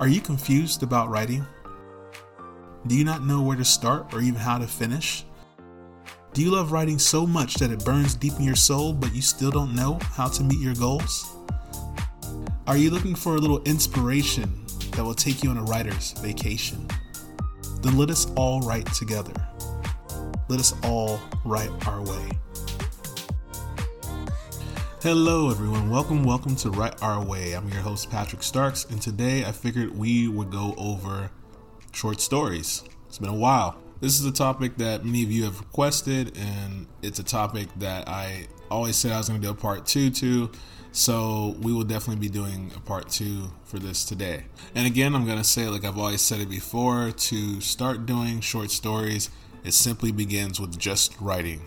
Are you confused about writing? Do you not know where to start or even how to finish? Do you love writing so much that it burns deep in your soul, but you still don't know how to meet your goals? Are you looking for a little inspiration that will take you on a writer's vacation? Then let us all write together. Let us all write our way. Hello, everyone. Welcome, welcome to Write Our Way. I'm your host, Patrick Starks, and today I figured we would go over short stories. It's been a while. This is a topic that many of you have requested, and it's a topic that I always said I was going to do a part two to. So we will definitely be doing a part two for this today. And again, I'm going to say, like I've always said it before, to start doing short stories, it simply begins with just writing.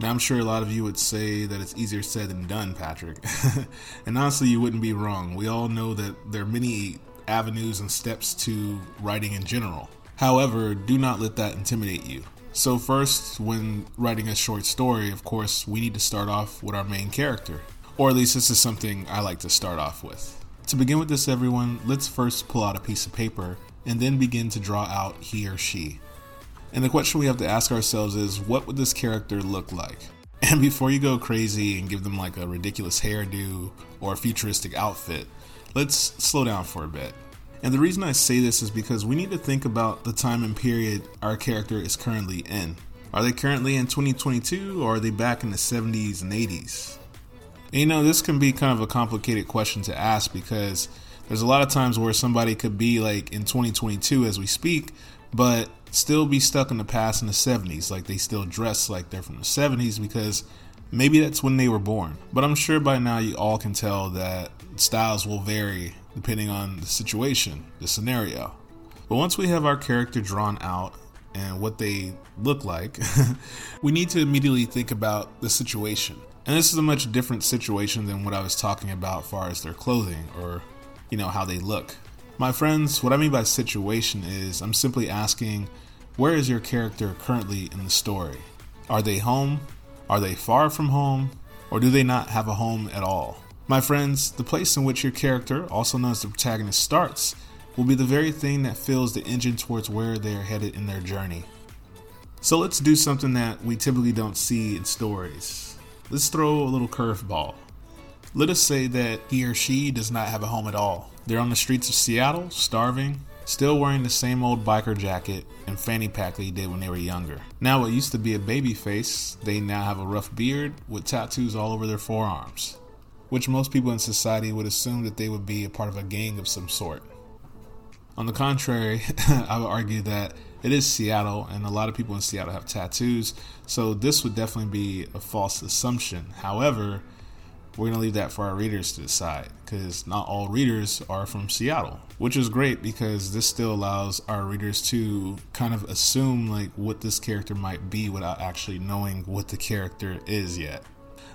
Now, I'm sure a lot of you would say that it's easier said than done, Patrick. and honestly, you wouldn't be wrong. We all know that there are many avenues and steps to writing in general. However, do not let that intimidate you. So, first, when writing a short story, of course, we need to start off with our main character. Or at least this is something I like to start off with. To begin with this, everyone, let's first pull out a piece of paper and then begin to draw out he or she. And the question we have to ask ourselves is what would this character look like? And before you go crazy and give them like a ridiculous hairdo or a futuristic outfit, let's slow down for a bit. And the reason I say this is because we need to think about the time and period our character is currently in. Are they currently in 2022 or are they back in the 70s and 80s? And you know, this can be kind of a complicated question to ask because there's a lot of times where somebody could be like in 2022 as we speak, but still be stuck in the past in the 70s. Like they still dress like they're from the 70s because maybe that's when they were born. But I'm sure by now you all can tell that styles will vary depending on the situation, the scenario. But once we have our character drawn out and what they look like, we need to immediately think about the situation. And this is a much different situation than what I was talking about far as their clothing or, you know, how they look. My friends, what I mean by situation is I'm simply asking where is your character currently in the story? Are they home? Are they far from home? Or do they not have a home at all? My friends, the place in which your character, also known as the protagonist, starts will be the very thing that fills the engine towards where they are headed in their journey. So let's do something that we typically don't see in stories. Let's throw a little curveball. Let us say that he or she does not have a home at all. They're on the streets of Seattle, starving, still wearing the same old biker jacket and fanny pack they did when they were younger. Now, what used to be a baby face, they now have a rough beard with tattoos all over their forearms, which most people in society would assume that they would be a part of a gang of some sort. On the contrary, I would argue that it is Seattle, and a lot of people in Seattle have tattoos, so this would definitely be a false assumption. However, we're going to leave that for our readers to decide because not all readers are from Seattle, which is great because this still allows our readers to kind of assume like what this character might be without actually knowing what the character is yet.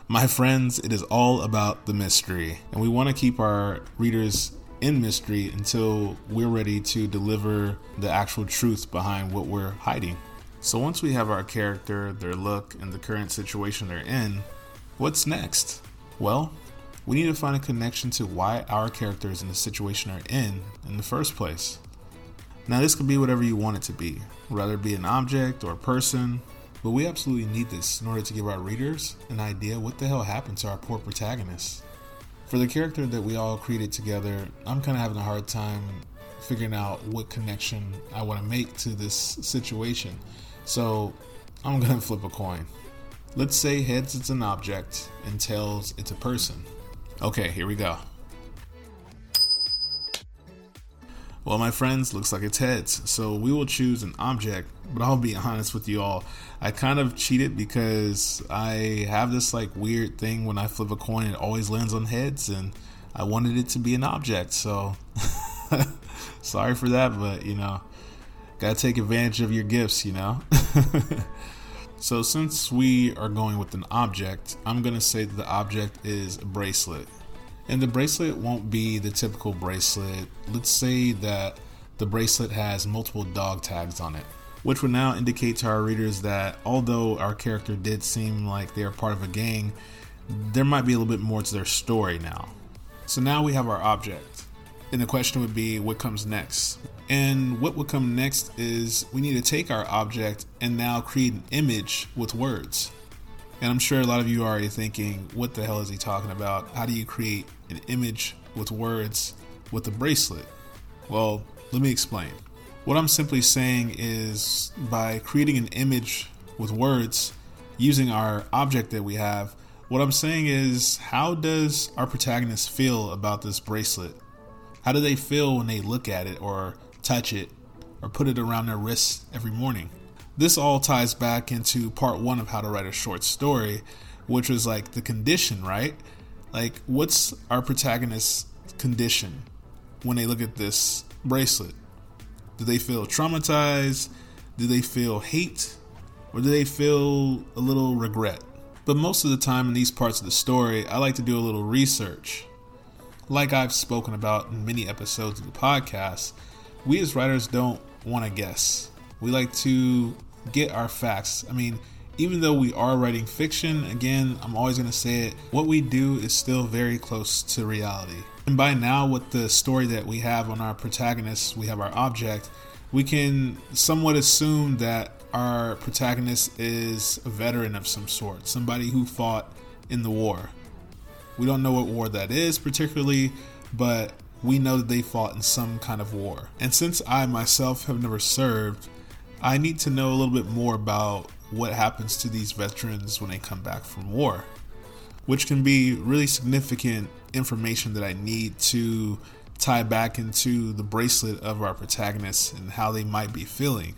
My friends, it is all about the mystery, and we want to keep our readers in mystery until we're ready to deliver the actual truth behind what we're hiding. So once we have our character, their look, and the current situation they're in, what's next? Well, we need to find a connection to why our characters in the situation are in in the first place. Now, this could be whatever you want it to be, whether it be an object or a person, but we absolutely need this in order to give our readers an idea what the hell happened to our poor protagonist. For the character that we all created together, I'm kind of having a hard time figuring out what connection I want to make to this situation. So I'm going to flip a coin. Let's say heads it's an object and tails it's a person. Okay, here we go. Well, my friends, looks like it's heads. So we will choose an object, but I'll be honest with you all. I kind of cheated because I have this like weird thing when I flip a coin, it always lands on heads, and I wanted it to be an object. So sorry for that, but you know, gotta take advantage of your gifts, you know? So since we are going with an object, I'm going to say that the object is a bracelet. And the bracelet won't be the typical bracelet. Let's say that the bracelet has multiple dog tags on it, which would now indicate to our readers that although our character did seem like they are part of a gang, there might be a little bit more to their story now. So now we have our object. And the question would be, what comes next? And what would come next is we need to take our object and now create an image with words. And I'm sure a lot of you are already thinking, what the hell is he talking about? How do you create an image with words with a bracelet? Well, let me explain. What I'm simply saying is by creating an image with words using our object that we have, what I'm saying is how does our protagonist feel about this bracelet? How do they feel when they look at it or touch it or put it around their wrists every morning? this all ties back into part one of how to write a short story, which was like the condition, right? Like, what's our protagonist's condition when they look at this bracelet? Do they feel traumatized? Do they feel hate? Or do they feel a little regret? But most of the time in these parts of the story, I like to do a little research. Like I've spoken about in many episodes of the podcast, we as writers don't want to guess. We like to get our facts. I mean, even though we are writing fiction, again, I'm always going to say it, what we do is still very close to reality. And by now, with the story that we have on our protagonist, we have our object, we can somewhat assume that our protagonist is a veteran of some sort, somebody who fought in the war. We don't know what war that is particularly, but we know that they fought in some kind of war. And since I myself have never served, I need to know a little bit more about what happens to these veterans when they come back from war, which can be really significant information that I need to tie back into the bracelet of our protagonists and how they might be feeling.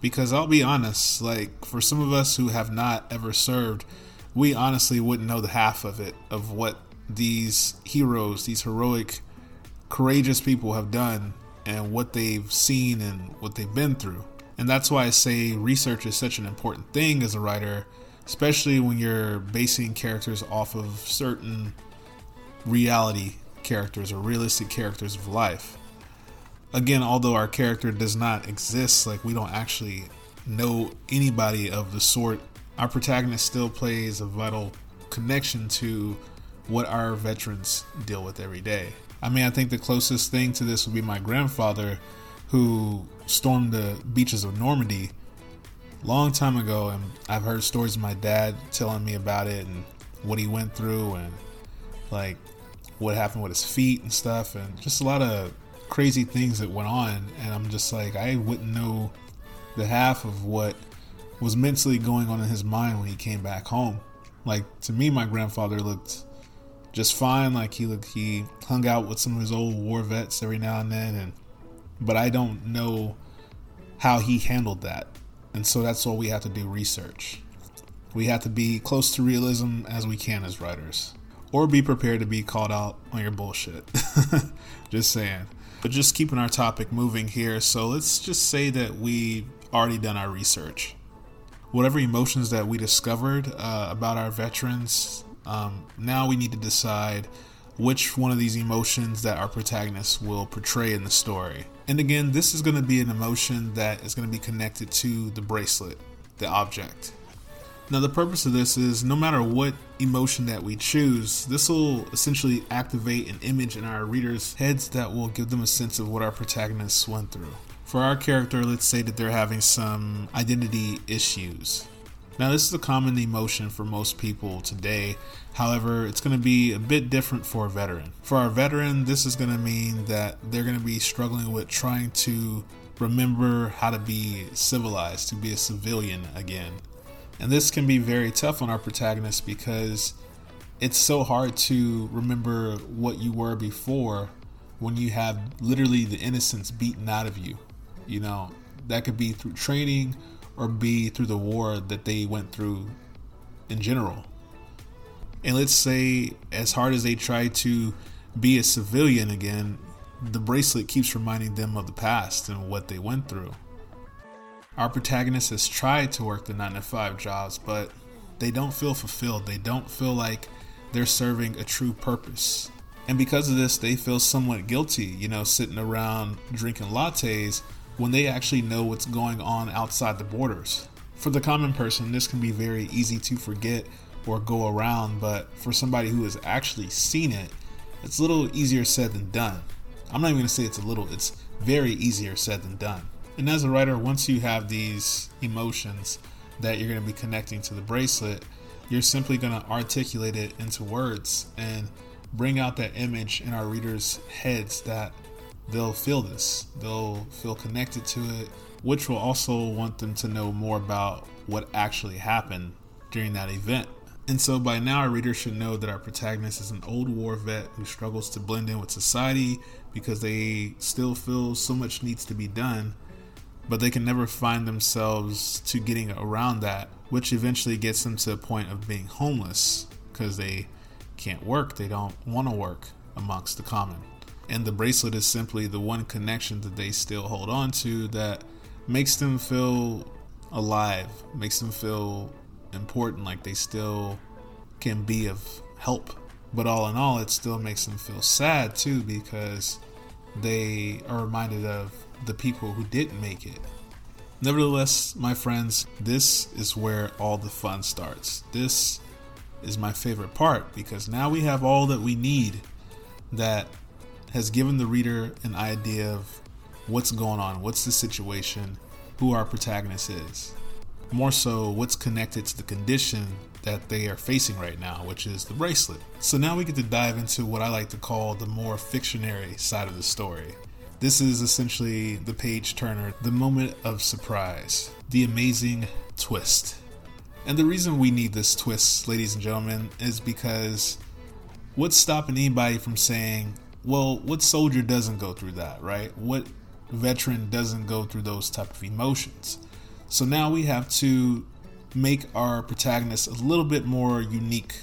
Because I'll be honest, like for some of us who have not ever served, we honestly wouldn't know the half of it, of what these heroes, these heroic, courageous people have done and what they've seen and what they've been through. And that's why I say research is such an important thing as a writer, especially when you're basing characters off of certain reality characters or realistic characters of life. Again, although our character does not exist, like we don't actually know anybody of the sort, our protagonist still plays a vital connection to what our veterans deal with every day. I mean, I think the closest thing to this would be my grandfather, who stormed the beaches of Normandy long time ago, and I've heard stories of my dad telling me about it and what he went through and like what happened with his feet and stuff, and just a lot of crazy things that went on. And I'm just like, I wouldn't know the half of what was mentally going on in his mind when he came back home. Like to me, my grandfather looked just fine. Like he he hung out with some of his old war vets every now and then, and but I don't know how he handled that. And so that's why we have to do research. We have to be close to realism as we can as writers, or be prepared to be called out on your bullshit. just saying. But just keeping our topic moving here, so let's just say that we already done our research. Whatever emotions that we discovered uh, about our veterans, um, now we need to decide which one of these emotions that our protagonist will portray in the story. And again, this is going to be an emotion that is going to be connected to the bracelet, the object. Now, the purpose of this is no matter what emotion that we choose, this will essentially activate an image in our readers' heads that will give them a sense of what our protagonists went through. For our character, let's say that they're having some identity issues. Now, this is a common emotion for most people today. However, it's going to be a bit different for a veteran. For our veteran, this is going to mean that they're going to be struggling with trying to remember how to be civilized, to be a civilian again. And this can be very tough on our protagonist because it's so hard to remember what you were before when you have literally the innocence beaten out of you. You know, that could be through training or be through the war that they went through in general. And let's say, as hard as they try to be a civilian again, the bracelet keeps reminding them of the past and what they went through. Our protagonist has tried to work the 9 to 5 jobs, but they don't feel fulfilled. They don't feel like they're serving a true purpose. And because of this, they feel somewhat guilty, you know, sitting around drinking lattes when they actually know what's going on outside the borders. For the common person, this can be very easy to forget or go around, but for somebody who has actually seen it, it's a little easier said than done. I'm not even to say it's a little, it's very easier said than done. And as a writer, once you have these emotions that you're to be connecting to the bracelet, you're simply to articulate it into words and bring out that image in our readers' heads that they'll feel this. They'll feel connected to it, which will also want them to know more about what actually happened during that event. And so by now, our readers should know that our protagonist is an old war vet who struggles to blend in with society because they still feel so much needs to be done, but they can never find themselves to getting around that, which eventually gets them to a point of being homeless because they can't work, they don't want to work amongst the common. And the bracelet is simply the one connection that they still hold on to that makes them feel alive, makes them feel important, like they still can be of help. But all in all, it still makes them feel sad too because they are reminded of the people who didn't make it. Nevertheless, my friends, this is where all the fun starts. This is my favorite part because now we have all that we need that has given the reader an idea of what's going on, what's the situation, who our protagonist is. More so, what's connected to the condition that they are facing right now, which is the bracelet. So now we get to dive into what I like to call the more fictionary side of the story. This is essentially the page turner, the moment of surprise, the amazing twist. And the reason we need this twist, ladies and gentlemen, is because what's stopping anybody from saying, well, what soldier doesn't go through that, right? What veteran doesn't go through those type of emotions? So now we have to make our protagonist a little bit more unique,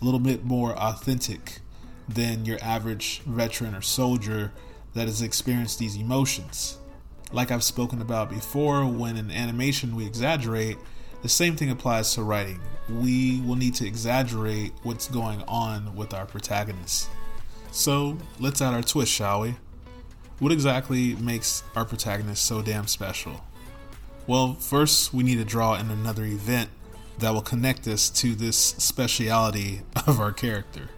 a little bit more authentic than your average veteran or soldier that has experienced these emotions. Like I've spoken about before, when in animation we exaggerate, the same thing applies to writing. We will need to exaggerate what's going on with our protagonist. So let's add our twist, shall we? What exactly makes our protagonist so damn special? Well, first we need to draw in another event that will connect us to this speciality of our character,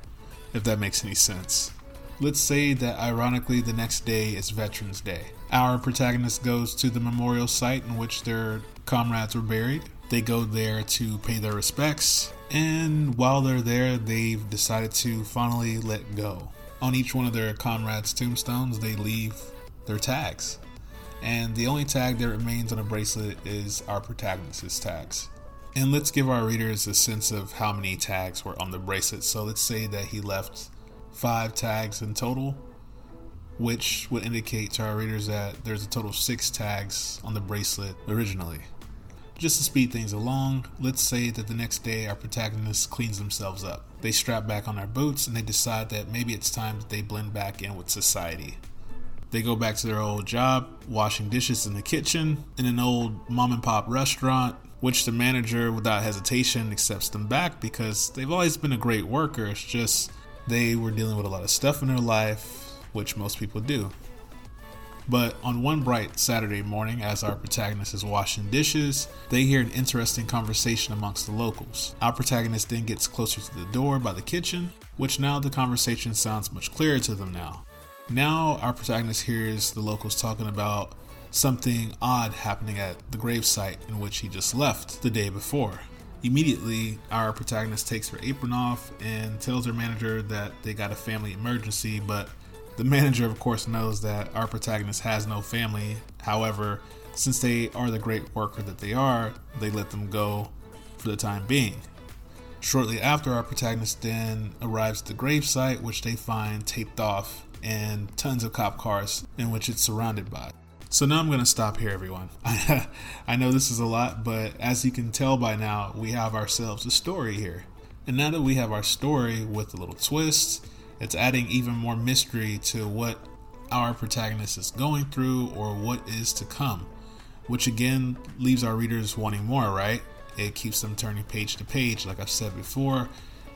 if that makes any sense. Let's say that ironically the next day is Veterans Day. Our protagonist goes to the memorial site in which their comrades were buried. They go there to pay their respects, and while they're there, they've decided to finally let go. On each one of their comrades' tombstones, they leave their tags. And the only tag that remains on a bracelet is our protagonist's tags. And let's give our readers a sense of how many tags were on the bracelet. So let's say that he left five tags in total, which would indicate to our readers that there's a total of six tags on the bracelet originally. Just to speed things along, let's say that the next day our protagonist cleans themselves up. They strap back on their boots and they decide that maybe it's time that they blend back in with society. They go back to their old job, washing dishes in the kitchen in an old mom and pop restaurant, which the manager, without hesitation, accepts them back because they've always been a great worker. It's just they were dealing with a lot of stuff in their life, which most people do. But on one bright Saturday morning, as our protagonist is washing dishes, they hear an interesting conversation amongst the locals. Our protagonist then gets closer to the door by the kitchen, which now the conversation sounds much clearer to them now. Now our protagonist hears the locals talking about something odd happening at the gravesite in which he just left the day before. Immediately, our protagonist takes her apron off and tells her manager that they got a family emergency, but the manager, of course, knows that our protagonist has no family. However, since they are the great worker that they are, they let them go for the time being. Shortly after, our protagonist then arrives at the gravesite, which they find taped off and tons of cop cars in which it's surrounded by. So now I'm going to stop here, everyone. I know this is a lot, but as you can tell by now, we have ourselves a story here. And now that we have our story with a little twist, it's adding even more mystery to what our protagonist is going through or what is to come, which again leaves our readers wanting more, right? It keeps them turning page to page. Like I've said before,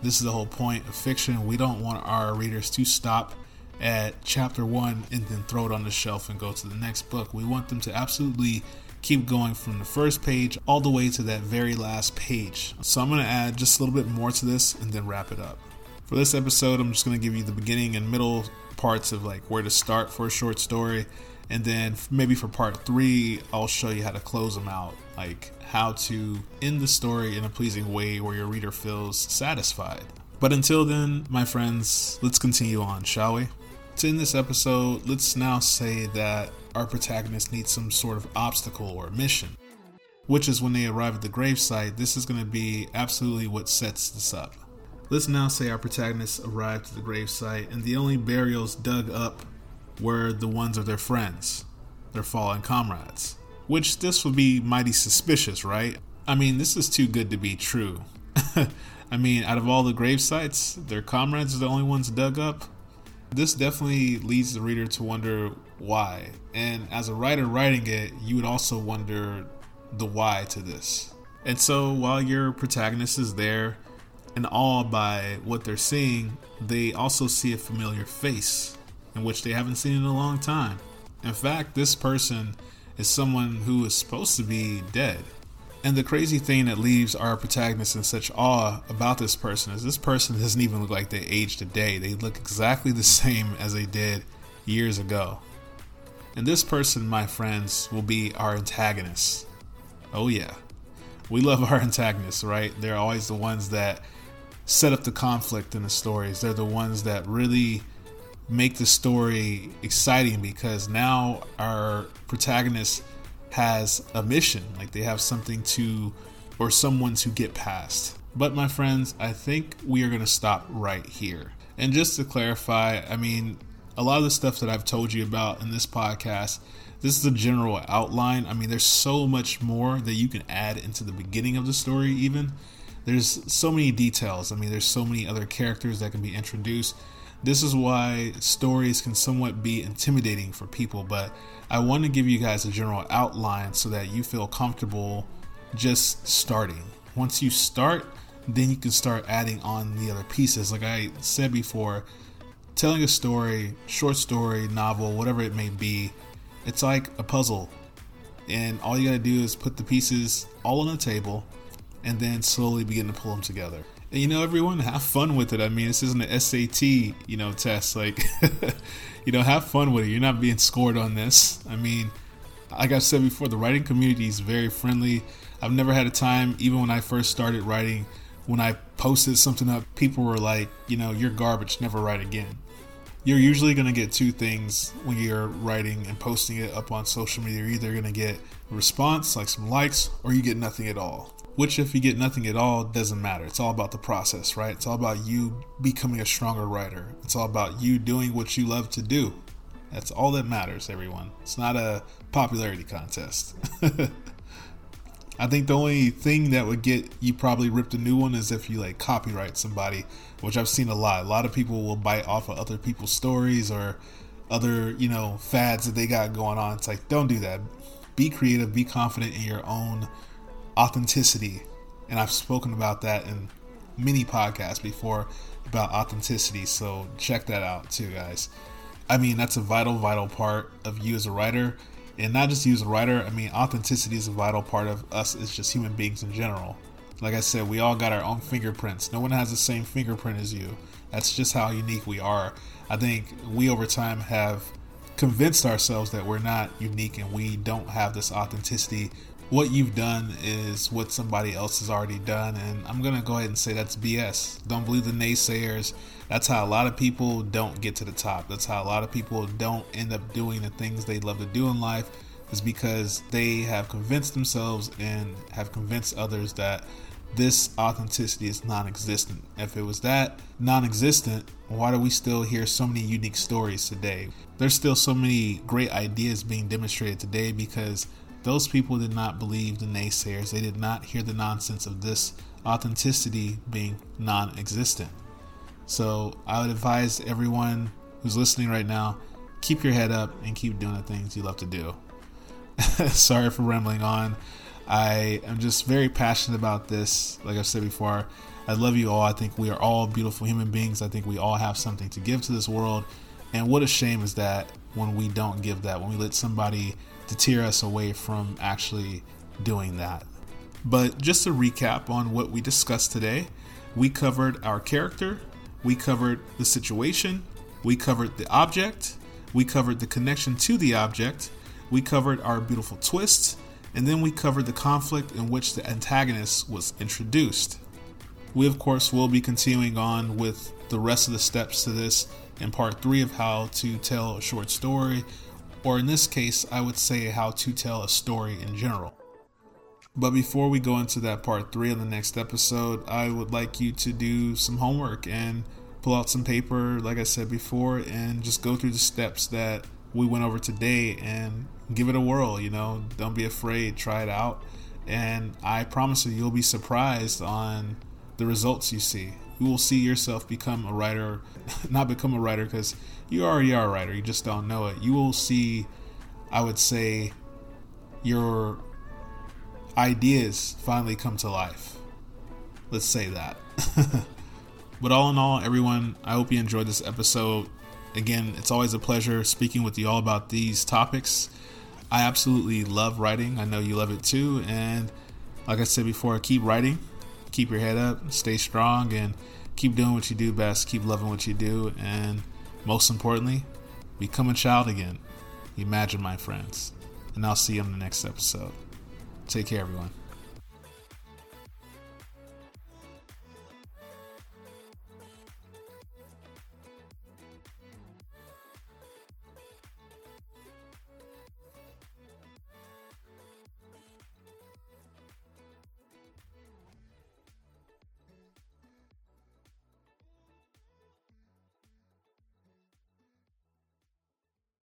this is the whole point of fiction. We don't want our readers to stop at chapter one and then throw it on the shelf and go to the next book. We want them to absolutely keep going from the first page all the way to that very last page. So I'm going to add just a little bit more to this and then wrap it up. For this episode, I'm just going to give you the beginning and middle parts of like where to start for a short story. And then maybe for part three, I'll show you how to close them out, like how to end the story in a pleasing way where your reader feels satisfied. But until then, my friends, let's continue on, shall we? To end this episode, let's now say that our protagonist needs some sort of obstacle or mission, which is when they arrive at the gravesite, this is going to be absolutely what sets this up. Let's now say our protagonists arrived at the gravesite, and the only burials dug up were the ones of their friends, their fallen comrades. Which this would be mighty suspicious, right? I mean, this is too good to be true. I mean, out of all the grave sites, their comrades are the only ones dug up. This definitely leads the reader to wonder why. And as a writer writing it, you would also wonder the why to this. And so while your protagonist is there and awed by what they're seeing, they also see a familiar face in which they haven't seen in a long time. In fact, this person is someone who is supposed to be dead. And the crazy thing that leaves our protagonist in such awe about this person is this person doesn't even look like they aged a day. They look exactly the same as they did years ago. And this person, my friends, will be our antagonist. Oh, yeah. We love our antagonists, right? They're always the ones that set up the conflict in the stories. They're the ones that really make the story exciting because now our protagonist has a mission, like they have something to or someone to get past. But my friends, I think we are going to stop right here. And just to clarify, I mean, a lot of the stuff that I've told you about in this podcast, this is a general outline. I mean, there's so much more that you can add into the beginning of the story, even. There's so many details. I mean, there's so many other characters that can be introduced this is why stories can somewhat be intimidating for people, but I want to give you guys a general outline so that you feel comfortable just starting. Once you start, then you can start adding on the other pieces. Like I said before, telling a story, short story, novel, whatever it may be, it's like a puzzle. And all you got to do is put the pieces all on the table and then slowly begin to pull them together And you know, everyone have fun with it. I mean, this isn't an SAT, you know, test. Like, you know, have fun with it. You're not being scored on this. I mean, like I said before, the writing community is very friendly. I've never had a time, even when I first started writing, when I posted something up, people were like, you know, you're garbage, never write again. You're usually going to get two things when you're writing and posting it up on social media. You're either going to get a response, like some likes, or you get nothing at all which if you get nothing at all doesn't matter. It's all about the process right? It's all about you becoming a stronger writer. It's all about you doing what you love to do. That's all that matters everyone. It's not a popularity contest. I think the only thing that would get you probably ripped a new one is if you like copyright somebody which i've seen a lot. A lot of people will bite off of other people's stories or other you know fads that they got going on. It's like don't do that. Be creative. Be confident in your own authenticity. And I've spoken about that in many podcasts before about authenticity. So check that out too, guys. I mean, that's a vital, vital part of you as a writer. And not just you as a writer, I mean, authenticity is a vital part of us as just human beings in general. Like I said, we all got our own fingerprints. No one has the same fingerprint as you. That's just how unique we are. I think we over time have convinced ourselves that we're not unique and we don't have this authenticity what you've done is what somebody else has already done. And I'm going to go ahead and say that's BS. Don't believe the naysayers. That's how a lot of people don't get to the top. That's how a lot of people don't end up doing the things they love to do in life, is because they have convinced themselves and have convinced others that this authenticity is non existent. If it was that non existent, why do we still hear so many unique stories today? There's still so many great ideas being demonstrated today because those people did not believe the naysayers. They did not hear the nonsense of this authenticity being non existent. So I would advise everyone who's listening right now keep your head up and keep doing the things you love to do. Sorry for rambling on. I am just very passionate about this. Like I've said before, I love you all. I think we are all beautiful human beings. I think we all have something to give to this world. And what a shame is that when we don't give that, when we let somebody to tear us away from actually doing that. But just to recap on what we discussed today, we covered our character, we covered the situation, We covered the object, we covered the connection to the object, we covered our beautiful twist, and then we covered the conflict in which the antagonist was introduced. We, of course, will be continuing on with the rest of the steps to this in part three of how to tell a short story, or in this case, I would say how to tell a story in general. But before we go into that part three in the next episode, I would like you to do some homework and pull out some paper, like I said before, and just go through the steps that we went over today and give it a whirl. You know, don't be afraid, try it out. And I promise you, you'll be surprised on the results you see. You will see yourself become a writer, not become a writer because you already are a writer, you just don't know it. You will see, I would say, your ideas finally come to life. Let's say that. but all in all, everyone, I hope you enjoyed this episode. Again, it's always a pleasure speaking with you all about these topics. I absolutely love writing. I know you love it too. And like I said before, keep writing, keep your head up, stay strong, and keep doing what you do best. Keep loving what you do. And most importantly, become a child again. Imagine, my friends. And I'll see you in the next episode. Take care, everyone.